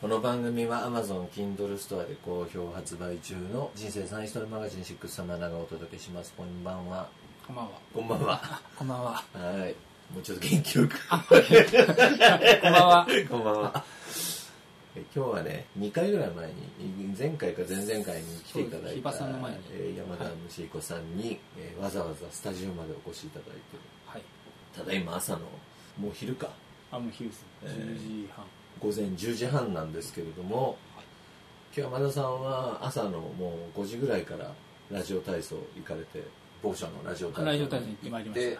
この番組は Amazon Kindle ストアで好評発売中の人生サインストーリーマガジン6様がお届けします。こんばんは。こんばんは。こんばんは。こんばんは。はい。もうちょっと元気よく。こんばんは。こんばんは。え今日はね、2回ぐらい前に、前回か前々回に来ていただいた、そうですひばさんの前にえー山田虫彦さんに、えーわざわざスタジオまでお越しいただいて、はい。ただいま朝の、もう昼か、あ、もう昼です。えー10時半。午前10時半なんですけれども、今日山田さんは朝のもう5時ぐらいからラジオ体操行かれて、某所のラジオ体操に行ってはい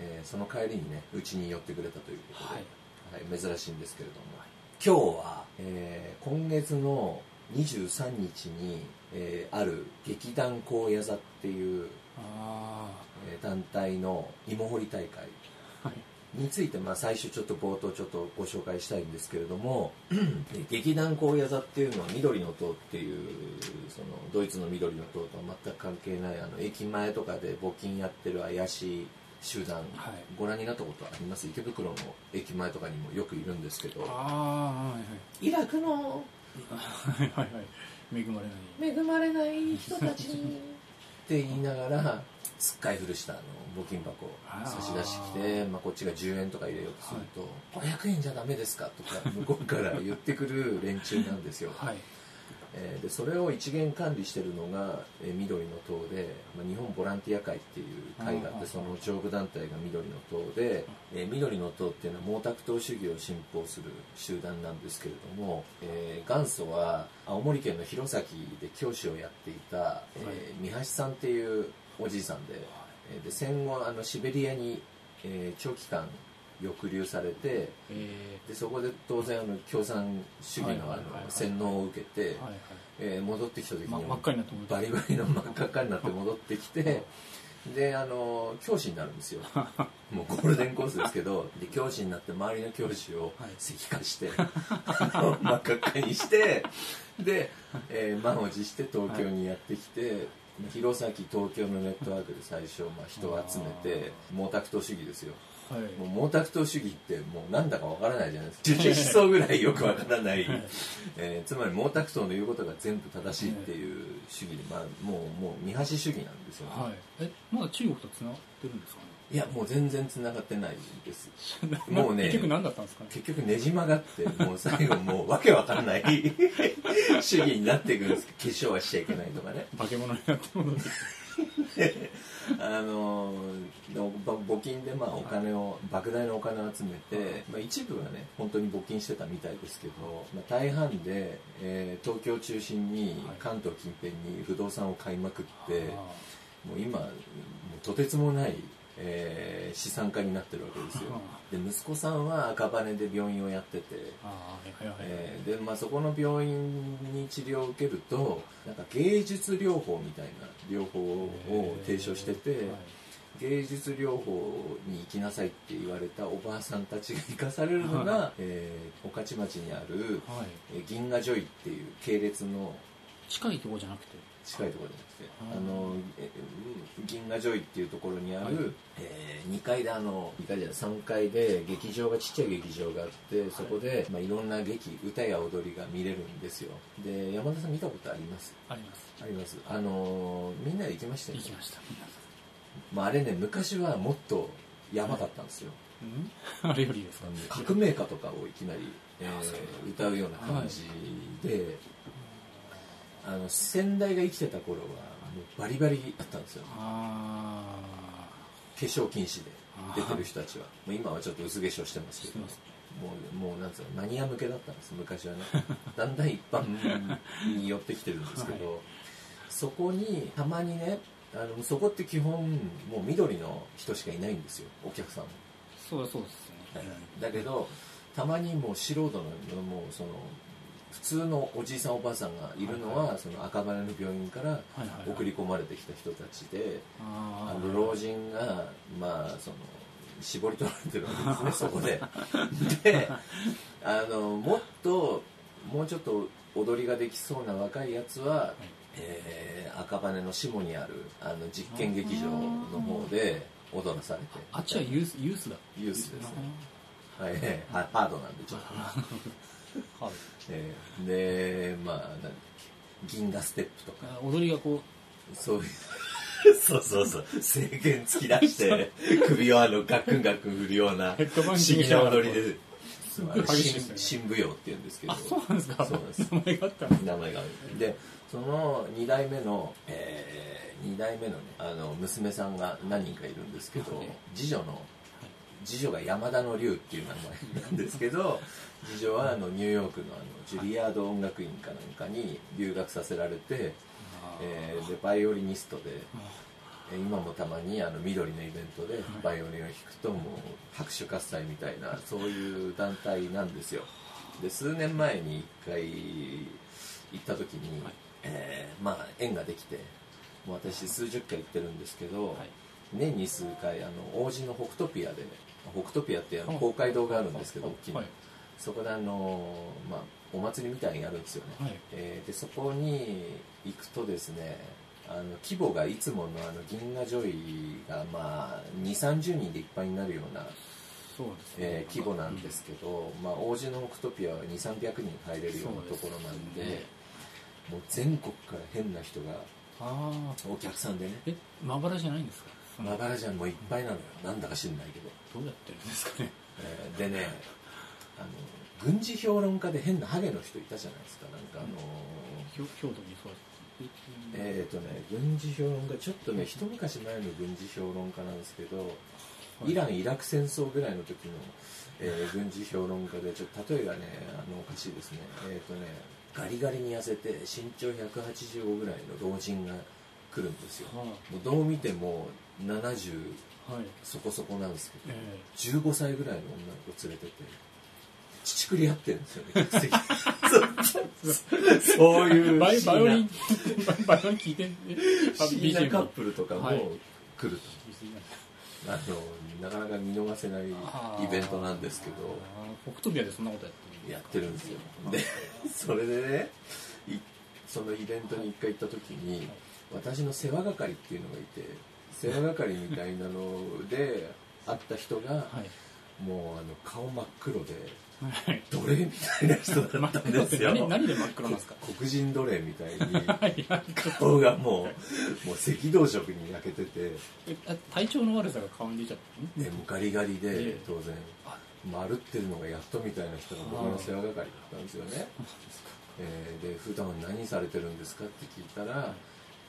えーその帰りにね、うちに寄ってくれたということで、はいはい珍しいんですけれども、今日は、えー今月の23日に、えーある劇団高野座っていう、あえー団体の芋掘り大会あ。はい。について、まあ、最初ちょっと冒頭ちょっとご紹介したいんですけれどもえ 劇団高野座っていうのは緑の塔っていうそのドイツの緑の塔とは全く関係ないあの駅前とかで募金やってる怪しい集団、はいご覧になったことあります？池袋の駅前とかにもよくいるんですけどああ、はいイラクの？はい。はいはいはい。恵まれない。恵まれない人たちにって言いながらすっかい古したあの募金箱を差し出してきてまあ、こっちが10円とか入れようとすると「500円じゃダメですか?」とか 向こうから言ってくる連中なんですよ、はい。えーでそれを一元管理してるのが、えー緑の党で、まあ、日本ボランティア会っていう会があってその上部団体が緑の党で、えー緑の党っていうのは毛沢東主義を信奉する集団なんですけれども、えー元祖は青森県の弘前で教師をやっていた、えー三橋さんっていうおじいさんで,、えーで戦後あのシベリアに、えー長期間抑留されてえでそこで当然あの共産主義のあはいはいはいはい。の洗脳を受けて、ー、はいはい。えー戻ってきた時にま真っ赤になってバリバリの真っ赤っかになって戻ってきて であの教師になるんですよ。もうゴールデンコースですけどで教師になって周りの教師をはい。石化して、あの真っ赤っかにしてで、えー満を持して東京にやってきて、弘前東京のネットワークで最初、まあ、人を集めて毛沢東主義ですよはい。もう毛沢東主義ってもうなんだかわからないじゃないですか。受思想ぐらいよくわからない、えーつまり毛沢東の言うことが全部正しいっていう主義で、まあもう、もう見橋主義なんですよね。はい。え、まだ中国と繋がってるんですかね？い、や、もう全然繋がってないです。もうね結局何だったんですかね？結局ねじ曲がって、もう最後もう わけわかんない主義になっていくんですけど、化粧はしちゃいけないとかね。化け物になって戻ってきて。あのぼ募金でまあお金を莫大なお金を集めて、まあ、一部はね本当に募金してたみたいですけど、まあ、大半で、えー東京を中心にはい関東近辺に不動産を買いまくって、あもう今もうとてつもない、えー資産家になってるわけですよで息子さんは赤羽で病院をやってて。えーでまあ、そこの病院に治療を受けるとなんか芸術療法みたいな療法を提唱してて、はい芸術療法に行きなさいって言われたおばあさんたちが行かされるのが、えー御徒町にある、はい。えー銀河ジョイっていう系列の近いところじゃなくて？近いところじゃなくて、あの銀河ジョイっていうところにある、はい。え2階であの2階じゃない3階で劇場がちっちゃい劇場があってそこで、いまあ、いろんな劇歌や踊りが見れるんですよ。で山田さん見たことあります？あります。あります。あのみんなで行きましたよね？行きました。まあ、あれね昔はもっとやばかったんですよ、うん？あれよりですか？革命歌とかをいきなり、えー歌うような感じで、あの先代が生きてた頃はもうバリバリだったんですよ。あ化粧禁止で出てる人たちは。もう今はちょっと薄化粧してますけど。もうもうなんつうのマニア向けだったんです昔はね。だんだん一般に寄ってきてるんですけど、そこにたまにねあのそこって基本もう緑の人しかいないんですよ。お客さんも。そうそうですね。だけどたまにもう素人のもうその普通のおじいさんおばあさんがいるのは、はいその赤羽の病院からはいはいはい。送り込まれてきた人たちで、ああの老人がまあその絞り取られてるわけですね そこで。であのもっともうちょっと踊りができそうな若いやつは、えー赤羽の下にあるあの実験劇場の方で踊らされて。あっちはユースユースだ。ユースですね。はい、はハードなんでちょっと。ね はい。えーでまあ銀河ステップとか。あ踊りがこそういう。そうそうそう。制限突き出して首をあのガックンガックン振るような不思議な踊りで。新舞踊って言うんですけど。そうなんですか？そうなんです。名前があったんです名前がある。でその2代目の、え2代目のねあの娘さんが何人かいるんですけど、はい。次女の次女が山田の龍っていう名前なんですけど次女はあのニューヨークのあのジュリアード音楽院かなんかに留学させられて、えーでバイオリニストでえー今もたまにあの緑のイベントでバイオリンを弾くともう拍手喝采みたいなそういう団体なんですよ。で数年前に1回行った時に、はい。えーまあ縁ができてもう私数十回行ってるんですけど、はい。年に数回あの王子の北とぴあで北とぴあってあのはい。公会堂があるんですけどはい。大きな、はいそこであの、まあ、お祭りみたいにやるんですよね、はい。えーでそこに行くとですねあの規模がいつものあの銀河ジョイがまあ2 3 0人でいっぱいになるような、そうですね。えー規模なんですけど、まあ、王子の北とぴあは2 3 0 0人入れるようなところなんでね。もう全国から変な人がああお客さんでね。えまばらじゃないんですか？まばらじゃんもういっぱいなのよ。なんだか知んないけど、どうやってるんですかね。えーでねあの軍事評論家で変なハゲの人いたじゃないですか。なんかあのひょ京都にそうえっ、とね軍事評論家ちょっとね一昔前の軍事評論家なんですけど、イラン・イラク戦争ぐらいの時の、えー軍事評論家でちょっと例えがねあのおかしいですね。えっ、とねガリガリに痩せて身長185ぐらいの老人が来るんですよ。はもうどう見ても70いはい。そこそこなんですけどえ15歳ぐらいの女の子連れてて乳くり合ってるんですよね客席そう。そうえいうバイバイオリンバイオリン聞いて不思議な BGM カップルとかもはい。来ると、あのなかなか見逃せないイベントなんですけど北斗ビアでそんなことやってるやってるんですよ。でそれでねいそのイベントに一回行った時に私の世話係っていうのがいて世話係みたいなので 会った人がはい。もうあの顔真っ黒ではい。奴隷みたいな人だったんですよ。何何で真っ黒なんですか？黒人奴隷みたいに 顔がもうもう赤道色に焼けてて。体調の悪さが顔に出ちゃったでもうガリガリでええ。当然。あ。もう歩ってるのがやっとみたいな人が僕の世話係だったんですよね、えーで普段何されてるんですかって聞いたら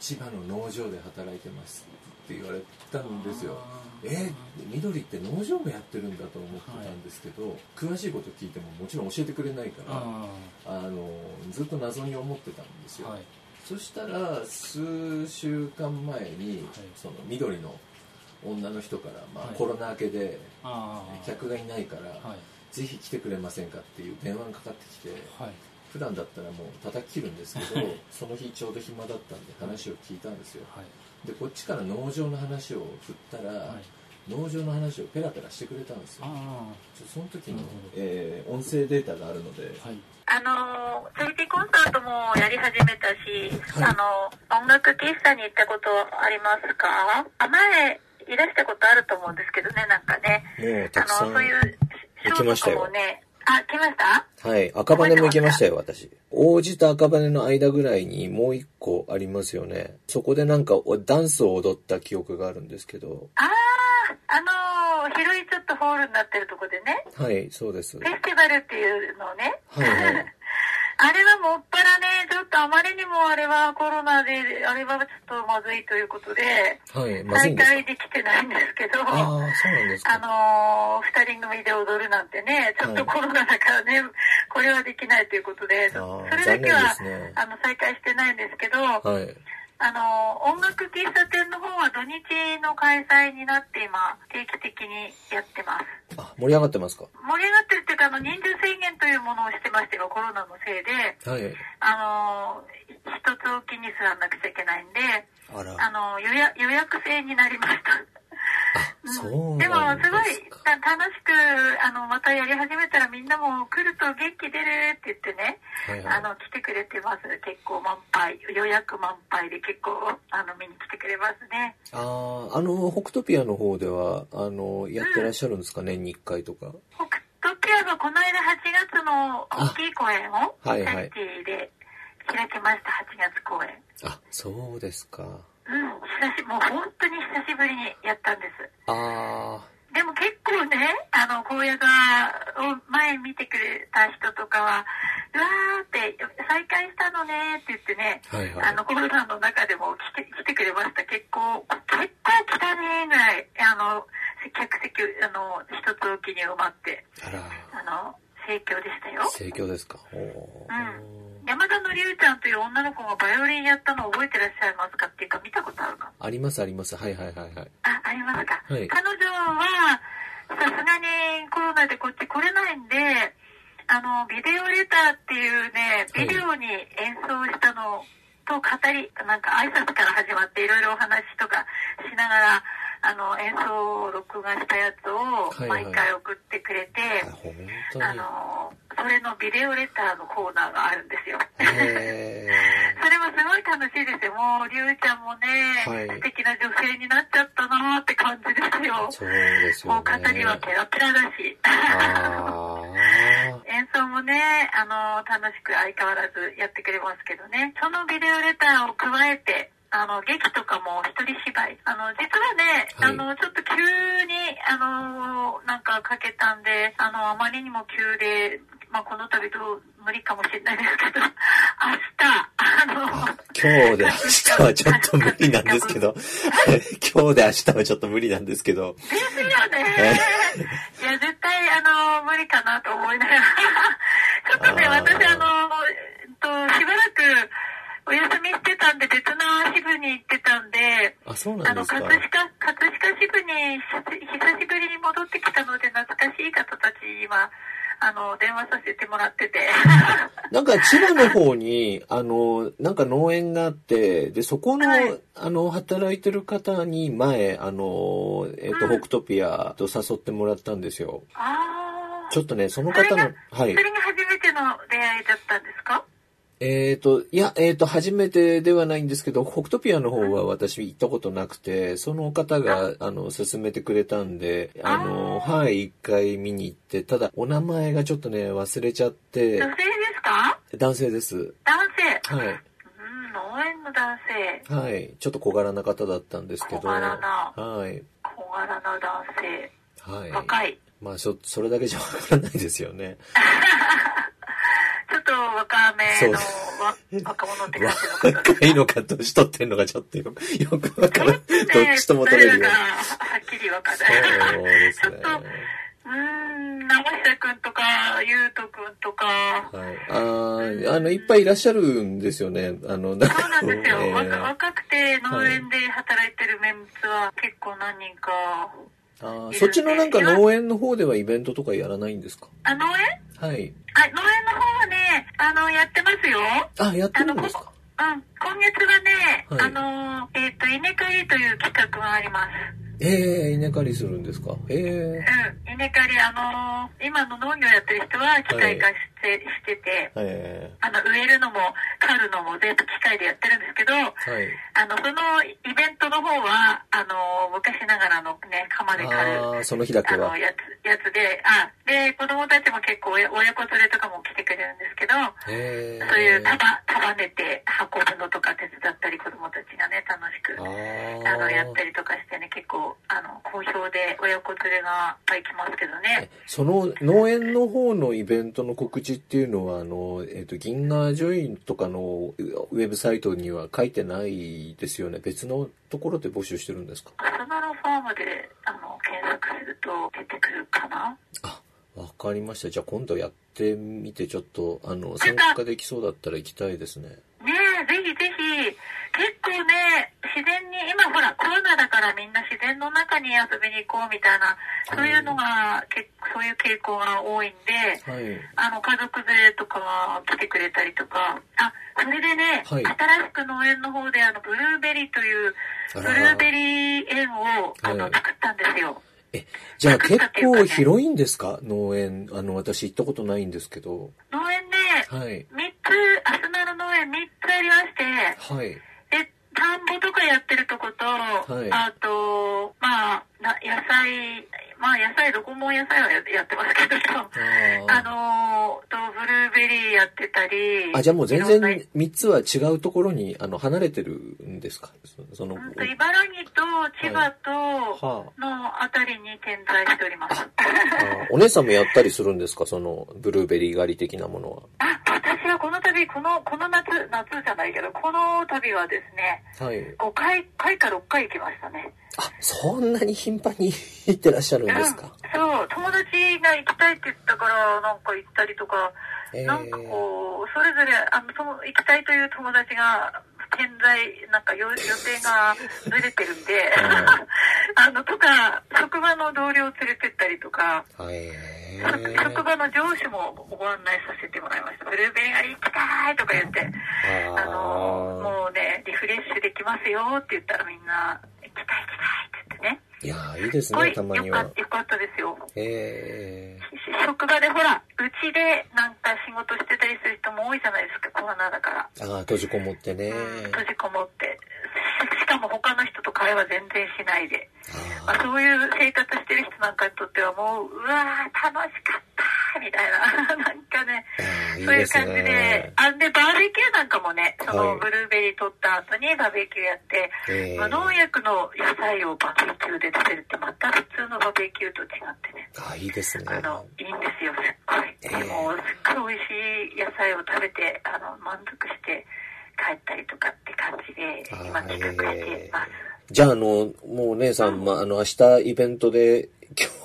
千葉の農場で働いてますって言われたんですよ。あえ緑って農場もやってるんだと思ってたんですけど、詳しいこと聞いてももちろん教えてくれないからああのずっと謎に思ってたんですよ、ーはい。そしたら数週間前に、その緑の女の人から、まあはい。コロナ明けで客がいないから、はい。ぜひ来てくれませんかっていう電話がかかってきてはい普段だったらもう叩き切るんですけどその日ちょうど暇だったんで話を聞いたんですよ。はい。でこっちから農場の話を振ったら、はい。農場の話をペラペラしてくれたんですよ。あちょその時のえー音声データがあるので、あはい。あのチャリティーコンサートもやり始めたし、はい。あの音楽喫茶に行ったことありますか？あ前いらしたことあると思うんですけどねなんかね。もうあのそういう行きましたよ。ねあ来ました？はい。赤羽も行きましたよ、私。王子と赤羽の間ぐらいにもう一個ありますよね。そこでなんかおダンスを踊った記憶があるんですけど。あああの広いちょっとホールになってるとこでねはい、そうです。フェスティバルっていうのをねはいはいあれはもっぱらねちょっとあまりにもあれはコロナであれはちょっとまずいということではい、まずいんですか？再開できてないんですけどああ、そうなんですあか。のー二人組で踊るなんてね、ちょっとコロナだからね、これはできないということで、それだけは、ねあの、再開してないんですけど、はい。あのー音楽喫茶店の方は土日の開催になって今、定期的にやってます。あ、盛り上がってますか？盛り上がってるっていうか、あの、人数制限というものをしてましてが、コロナのせいで、はい。あのー一つおきに座らなくちゃいけないんで、あら。あのー予約予約制になりました。あ、そうでもすすごい楽しくあのまたやり始めたらみんなも来ると元気出るって言ってね、はいはいあの来てくれてます結構満杯予約満杯で結構あの見に来てくれますねああ、あの、北トピアの方では、あの、やってらっしゃるんですか、年に1回とか。北東京がこの間8月の大きい公演を、はいはいで開きました、8月公演。あ、そうですか。うん、久し、もう本当に久しぶりにやったんです。あでも結構ね、あの、荒野が、を前見てくれた人とかは、うわーって、再開したのねって言ってね、あ、はいはい。あの、コロナの中でも来て、来てくれました。結構、結構来たねぐらい、あの、客席、あの、一つおきに埋まって、あら、あの、盛況でしたよ。盛況ですか？おー山田のりゅうちゃんという女の子がバイオリンやったのを覚えてらっしゃいますかっていうか、見たことあるかありますあります。はいはいはいはい。あ、ありますか。はい彼女は、さすがにコロナでこっち来れないんで、あの、ビデオレターっていうね、はいビデオに演奏したのと語り、なんか挨拶から始まっていろいろお話とかしながら、あの、演奏を録画したやつをはいはい毎回送ってくれて、あ、本当あに。の、それのビデオレターのコーナーがあるんですよ。へそれもすごい楽しいですよ。もう、りゅうちゃんもね、はい素敵な女性になっちゃったなーって感じですよー。そうですよもうね。語りはペラペラだし。あ演奏もね、あの、楽しく相変わらずやってくれますけどね。そのビデオレターを加えて、あの、劇とかも一人芝居。あの、実はね、はいあの、ちょっと急に、あの、なんかかけたんで、あの、あまりにも急で、まあ、この度どう、無理かもしれないですけど、明日、あの、ー今日で明日はちょっと無理なんですけど、今日で明日はちょっと無理なんですけど、ですよね。いや、絶対、あの、無理かなと思いながら。ちょっとね、私、あの、と、しばらくお休みしてたんで、別の支部に行ってたんで、あ、そうなんですか。葛飾、葛飾支部に久久しぶりに戻ってきたので、懐かしい方たちには、あの、電話させてもらってて。なんか千葉の方に、あの、なんか農園があって、で、そこの、はいあの、働いてる方に前、あの、えっ、と、うん北トピアと誘ってもらったんですよ。ああ。ちょっとね、その方の、はいそ。れが初めての出会いだったんですか？えっ、と、いや、えっ、と、初めてではないんですけど、北トピアの方は私行ったことなくて、その方が、あの、勧めてくれたんで、あの、はい、一回見に行って、ただ、お名前がちょっとね、忘れちゃって女、性ですか？男性です。男性。はい。うん、農園の男性。はい。ちょっと小柄な方だったんですけど。小柄なはい。小柄な男性。はい。若い。まあ、そ、それだけじゃわからないですよね。ちょっと若めの若者って感じの若いのか年取ってんのかちょっとよく、よくわからない。どっちとも取れるよ。はっきりわかんない。そうですねちょっ。と、うーん、生久くんとか、ゆうとくんとか、はい。あーあの、いっぱいいらっしゃるんですよね。あの、だそうなんですよ。えー若若くて農園で働いてるメンツは結構何人か。あーそっちのなんか農園の方ではイベントとかやらないんですか？あ、農園？はい。あ、農園の方はね、あの、やってますよ。あ、やってるんですか？うん、今月はね、はい。あの、えっ、と、稲刈りという企画があります。ええ稲刈りするんですか？ええうん、稲刈り、あのー今の農業やってる人は機械化して,、してて、えあの、植えるのも刈るのも全部機械でやってるんですけど、えはい。あの、そのイベントの方は、あのね、鎌で刈る、その日だけはあの、。やつ、やつで、あ、で、子供たちも結構親親子連れとかも来てくれるんですけど、ええそういう束、束ねて運ぶのとか手伝ったり子供たちがね、楽しく。ああの、やっーたりとかしてね、結構、あの、好評で親子連れがいっぱい来ますけどね。その農園の方のイベントの告知っていうのは、あの、えっ、と、銀河ジョインとかのウェブサイトには書いてないですよね。別のところで募集してるんですか？アスナロファームで、あの、検索すると出てくるかなあ、わかりました。じゃあ今度やってみて、ちょっと、あの、参加できそうだったら行きたいですね。ぜひぜひ、結構ね、自然に、今ほら、コロナだからみんな自然の中に遊びに行こうみたいな、そういうのが、結構そういう傾向が多いんで、はい。あの、家族連れとかが来てくれたりとか、あ、それでね、はい新しく農園の方で、あの、ブルーベリーという、あブルーベリー園を、あの、はい作ったんですよ。え、じゃあ結構広いんですか？農園。あの、私行ったことないんですけど。農園ね、はい。3つ、アスナル農園3つありまして、はい。で、田んぼとかやってるとこと、い。あと、まあ、な野菜、まあ野菜、どこも野菜はややってますけど、ああのーと、ブルーベリーやってたり。あ、じゃあもう全然3つは違うところに、あの、離れてるんですか？そその、茨城と千葉とはのあたりに点在しております。あ、あお姉さんもやったりするんですか？その、ブルーベリー狩り的なものは。あ、度、この、この夏、夏じゃないけど、この旅はですね、はい。5回、回か6回行きましたね。あ、そんなに頻繁に行ってらっしゃるんですか？うん、そう、友達が行きたいって言ったから、なんか行ったりとか、えーなんかこう、それぞれ、あの、その、行きたいという友達が、点在、なんか予予定がずれてるんで、あの、とか、職場の同僚を連れてったりとか、はい。職職場の上司もご案内させてもらいました。ブルーベリー狩り行きたいとか言って、あの、もうね、リフレッシュできますよって言ったらみんな、行きたい行きたいって言ってね。いやーいいですね、たまにはよか。ったですよ。え職場でほら、うちでなんか仕事してたりする人も多いじゃないですか、コロナだから。ー、ああ、閉じこもってね。うん閉じこもって。ししかも他の人と会話全然しないで。まあ、あそういう生活してる人なんかにとってはもう、うわー、楽しかったみたいな。なんかね、そういう感じでね。。あんで、バーベキューなんかもね、そはいのブルーベリー取った後にバーベキューやって、え無農薬の野菜をバーベキューで食べるってまた普通のバーベキューと違ってね。あーいいですね。あの、いいんですよ、すっごい。ええでも、すっごい美味しい野菜を食べて、あの、満足して帰ったりとかって感じで、今企画してます。じゃあ、あの、もうお姉さん、まあ、あの、明日イベントで、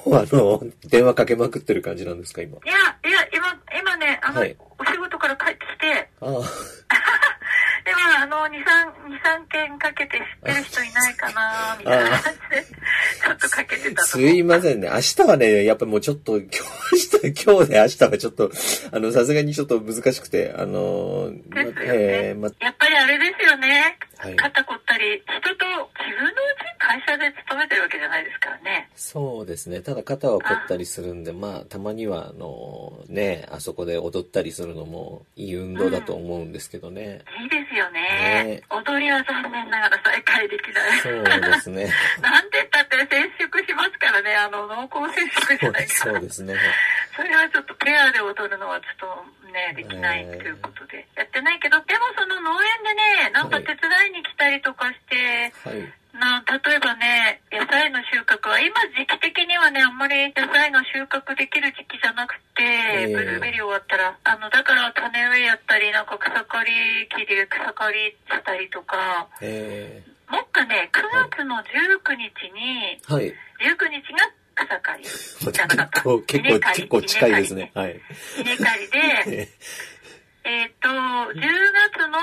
今日あの、電話かけまくってる感じなんですか、今。いや、いや、今、今ね、あの、はい。お仕事から帰ってきて、ああ、で、まあ、あの、2、3、2、3件かけて知ってる人いないかな、みたいな感じで、ちょっとかけてたとすいませんね。明日はね、やっぱもうちょっと、今日、明日、今日で明日はちょっと、あの、さすがにちょっと難しくて、あの、ね。えーま、やっぱりあれですよね。はい。肩凝ったり、人と自分のうち会社で勤めてるわけじゃないですからね。そうですね。ただ肩は凝ったりするんで、まあ、たまには、あの、ね、あそこで踊ったりするのもいい運動だと思うんですけどね。いいですよね。ね踊りは残念ながら再開できない。そうですね。なんて言ったって接触しますからね、あの、濃厚接触じゃないかそら。うですね。それはちょっとペアで踊るのはちょっとね、できないということで。やってないけど、でもその農園でね、なんか手伝いに来たりとかして、はい。な例えばね、野菜の収穫は、今時期的にはね、あんまり野菜が収穫できる時期じゃなくて、ええブルーベリー終わったら、あの、だから種植えやったり、なんか草刈り機で草刈りしたりとか、えもっかね、9月の19日に、ー、はい。19日が草刈り じゃなかった。結構、結構、結構近いですね。。はい。稲刈りで、えっ、と、10月の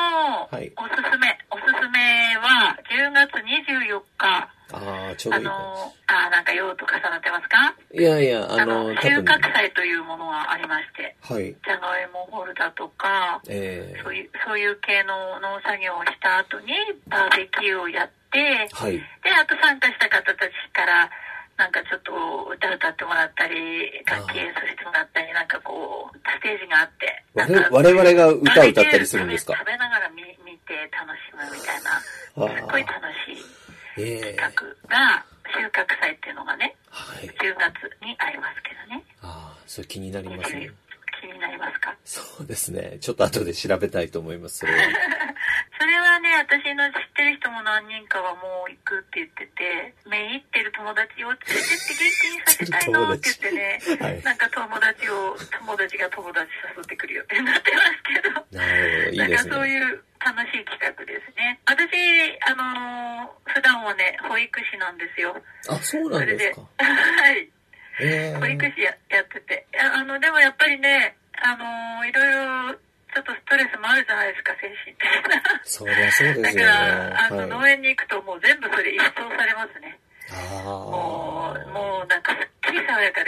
おはいすすめ、おすすめは、10月24日、ああ、ちょうどあいいかの、あ、なんか用と重なってますか？いやいや、ああの、の、多収分、穫祭というものがありまして、はい。じゃがいもホルダーとか、えそういう、そういう系の農作業をした後に、バーベキューをやって、ー、はい。で、あと参加した方たちから、なんかちょっと歌歌ってもらったり、楽器演奏してもらったり、なんかこう、ステージがあって。我々が歌を歌ったりするんですか？食べながら見見て楽しむみたいな、あー。すっごい楽しいえが、収穫祭っていうのがね、はい。10月にありますけどね。ああ、それ気になりますね。気になりますか？そうですね。ちょっと後で調べたいと思います、それは。それはね、私の知ってる人も何人かはもう行くって言ってて、目いってる友達を連れてって元気にさせたいのって言ってね、はいなんか友達を、友達が友達誘ってくるよってなってますけど。なるほど、いいなんかですね。そういう楽しい企画ですね。私、あのー普段はね、保育士なんですよ。あ、そうなんですか。はい。ええ保育士ややってて。あの、でもやっぱりね、あのーいろいろ、ちょっとストレスもあるじゃないですか、精神的な。そりゃそうでだかすよね。ら、あの、農はい。園に行くともう全部それ一掃されますね。もう、あもうなんかすっ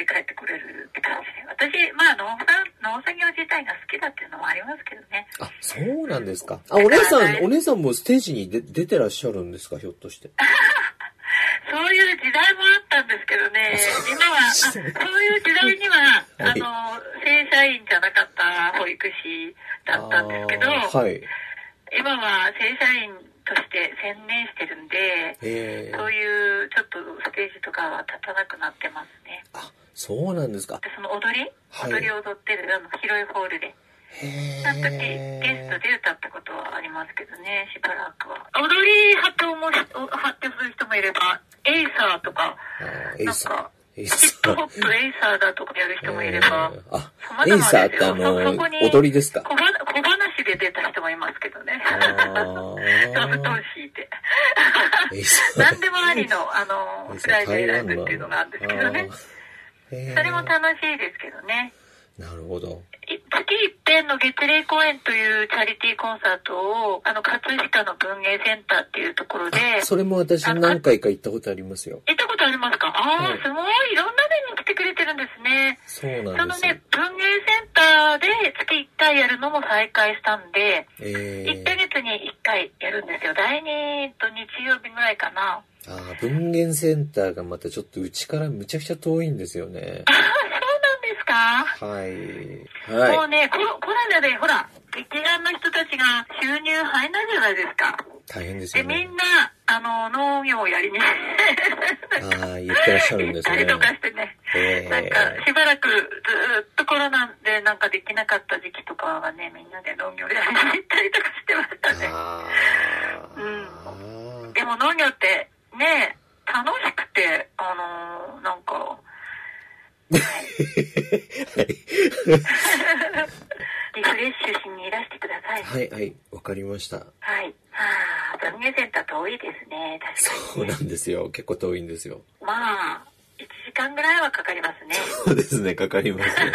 帰ってこれるって感じで。私、まあ農産、農作業自体が好きだっていうのもありますけどね。あ。あ、そうなんですか。あ、お姉さん、お姉さんもステージに出出てらっしゃるんですか、ひょっとして。そういう時代もあったんですけどね、今は、あそういう時代には、あ はいの、正社員じゃなかった保育士だったんですけど、はい。今は正社員として専念してるんで、へえ。そういうちょっとステージとかは立たなくなってますね。あそうなんですか。でその踊り、はい。踊りを踊ってるあの広いホールで。へなんかゲゲストで歌ったことはありますけどね、しばらくは。踊り発表もし発表する人もいれば、エイサーとか、あーエイサー。なんか、エイヒップホップエイサーだとかやる人もいれば、えー。あエイサーってあの踊りですか？小話小話で出た人もいますけどね。座布団敷いて。何でもありの、あの、フライデーライブっていうのがあるんですけどね。それも楽しいですけどね。なるほど。い月一遍の月例公演というチャリティーコンサートを、あの、葛飾の文芸センターっていうところで、それも私何回か行ったことありますよ。行っありますかああ、はいすごい。いろんな面に来てくれてるんですね。そうそなんですのね、文芸センターで月1回やるのも再開したんで、え1ヶー、月に1回やるんですよ。第2と日曜日ぐらいかな。あー文芸センターがまたちょっとうちからむちゃくちゃ遠いんですよね ああ、そうなんですか？はいはいもうね、コロナで、ほら、劇団の人たちが収入入んないじゃないですか。大変ですで、よね。みんな、あの、農業をやりに、ああ言ってらっしゃるんですね。とかしてね。えなんか、しばらくずーっとコロナでなんかできなかった時期とかはね、みんなで農業やりに行ったりとかしてましたね。あうん。あでも農業って、ね、楽しくて、あのーなんか、リ フレッシュしにいらしてください。はいはいわかりましたはい。はあ、文芸センター遠いですね。確かに。そうなんですよ結構遠いんですよまあ、1時間ぐらいはかかりますね。そうですねかかりますね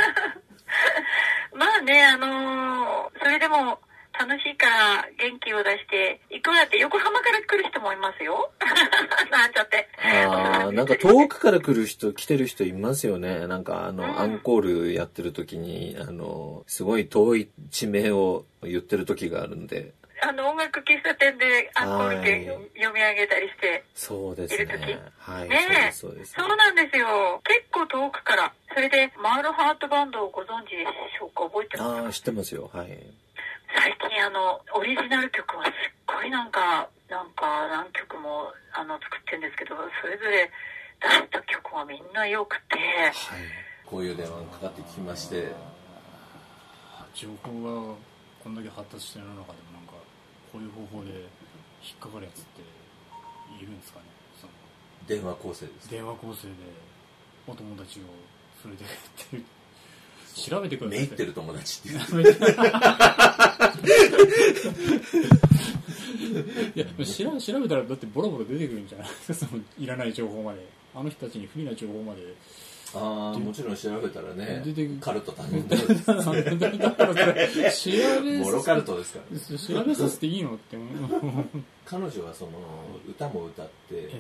まあね、あのーそれでも楽しいから元気を出して行くわって横浜から来る人もいますよ。なんちゃって。ああ なんか遠くから来る人来てる人いますよね。なんかあの、うん。アンコールやってる時にあのすごい遠い地名を言ってる時があるんで。あの音楽喫茶店でアンコールではい。読み上げたりして。そうですね。はい、ねえ。そうですそうなんですよ。結構遠くから。それで、マールハートバンドをご存知でしょうか？覚えてますああ知ってますよ。はいあの、オリジナル曲はすっごいなんか、なんか何曲もあの作ってるんですけど、それぞれ出した曲はみんな良くて、はい。こういう電話がかかってきまして。情報がこんだけ発達してる中でもなんかこういう方法で引っかかるやつっているんですかね？その電話構成です電話構成でお友達をそれでっていう調べてください。めいってる友達っていう いや調べ調べたらだってボロボロ出てくるんじゃない？ですかそのいらない情報まで。あの人たちに不利な情報まで。ああもちろん調べたらね出てくる。カルト頼んでるだからそれ調べモロカルトですからね。調べさせていいのって思う。彼女はその歌も歌って、え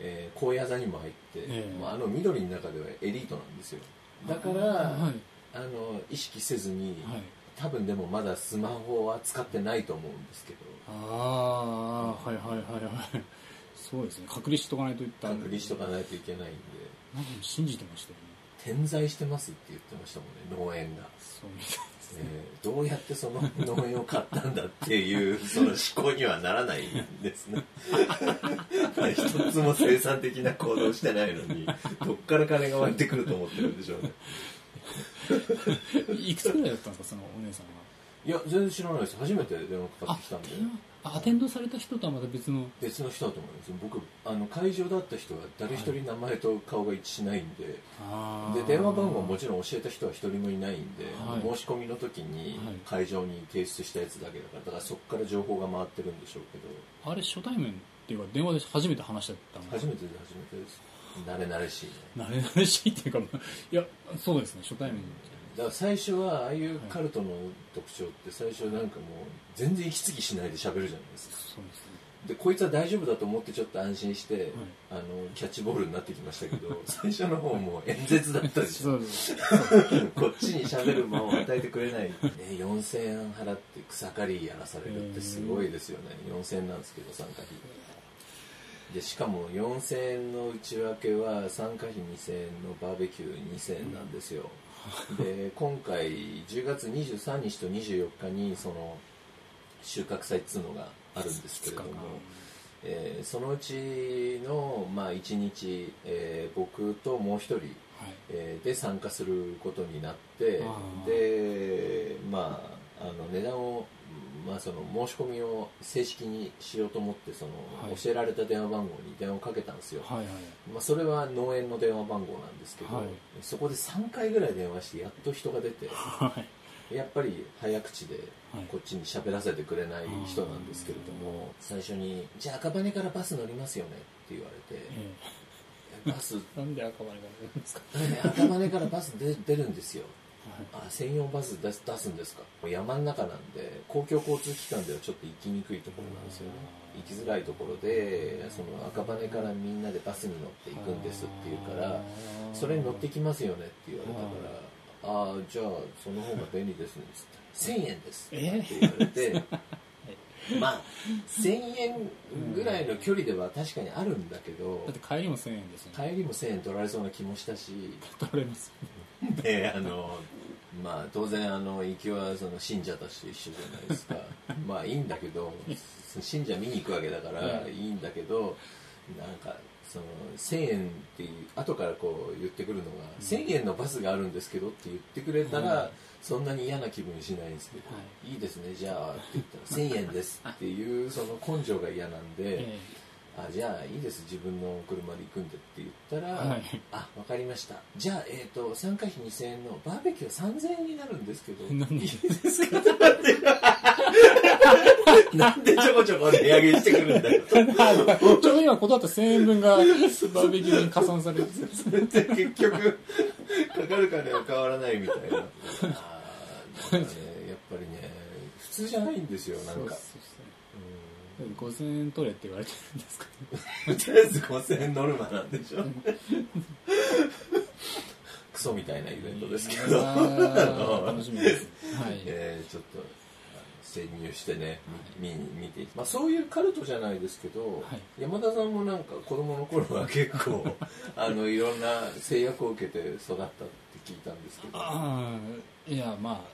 え。ー高野座にも入って、ええ。もうあの緑の中ではエリートなんですよ。えだから、はいあの意識せずに、はい。多分でもまだスマホは使ってないと思うんですけど。ああはいはいはいはい。そうですね。隔離しとかないといった隔離しとかないといけないんで。なんか信じてましたよね。点在してますって言ってましたもんね農園が、そうみたいですね。えーどうやってその 農園を買ったんだっていうその思考にはならないんですね。一つも生産的な行動してないのにどっから金が湧いてくると思ってるんでしょうね いくつぐらいだったんですかそのお姉さんいや全然知らないです。初めて電話かかがってきたんで。あアテンドされた人とはまた別の？別の人だと思います。僕あの会場だった人は誰一人名前と顔が一致しないんで、あー。で電話番号もちろん教えた人は一人もいないんで、はい。申し込みの時にはい。会場に提出したやつだけだからだからそこから情報が回ってるんでしょうけど。あれ初対面っていうか電話で初めて話しちゃったの初めてで初めてです慣れ慣れしいね。慣れ慣れしいっていうかまあいやそうですね初対面だから最初はああいうカルトの特徴って最初なんかもう全然息継ぎしないで喋るじゃないですか。そうですね。でこいつは大丈夫だと思ってちょっと安心して、あのキャッチボールになってきましたけど 最初の方もう演説だったでしょそうです。こっちに喋る間を与えてくれない、ね、4000円払って草刈りやらされるってすごいですよね。4000円なんですけど参加費でしかも4000円の内訳は参加費2000円のバーベキュー2000円なんですよ。で今回10月23日と24日にその収穫祭っつうのがあるんですけれどもえーそのうちの、まあ、1日、えー僕ともう一人、はい。えーで参加することになってでまああの値段を、まあ、その申し込みを正式にしようと思ってその、はい。教えられた電話番号に電話をかけたんですよ、はいはい。まあ、それは農園の電話番号なんですけど、はい。そこで3回ぐらい電話してやっと人が出てはい。やっぱり早口ではい。こっちに喋らせてくれない人なんですけれども最初に「じゃあ赤羽からバス乗りますよね」って言われてえ「バスえ なんで赤羽が出るんですか？赤羽からバス出出るんですよ」はいあ専用バス出す出すんですか？山の中なんで公共交通機関ではちょっと行きにくいところなんですよね。行きづらいところでその赤羽からみんなでバスに乗って行くんですって言うからそれに乗ってきますよねって言われたからああじゃあその方が便利ですねっつって。1000円ですって言われて まあ1000円ぐらいの距離では確かにあるんだけどだって帰りも1000円ですよね。帰りも1000円取られそうな気もしたし。取られますであのまあ当然あの行きはその信者たちと一緒じゃないですか。まあいいんだけど信者見に行くわけだからいいんだけどなんかその1000円っていう後からこう言ってくるのが1000円のバスがあるんですけどって言ってくれたらそんなに嫌な気分しないんですけど、、はい。いですねじゃあって言ったら1000円ですっていうその根性が嫌なんで、えあじゃあいいです。自分の車で行くんでって言ったら、はいあわかりました。じゃあ、えー、と参加費2000円のバーベキュー3000円になるんですけど何いいですか？なんでちょこちょこ値上げしてくるんだよ。え ちょうど今断った1000円分がバーベキューに加算されてそれって結局かかる金は変わらないみたいな。ねやっぱりね普通じゃないんですよなんか。そうそうそう5000円取れって言われてるんですかうんとりあえず5000円ノルマなんでしょ。クソみたいなイベントですけど。楽しみです。はい。えーちょっと潜入してね見見見ていまあ、そういうカルトじゃないですけど、はい。山田さんもなんか子供の頃は結構 あのいろんな制約を受けて育ったって聞いたんですけど。ああいやまあ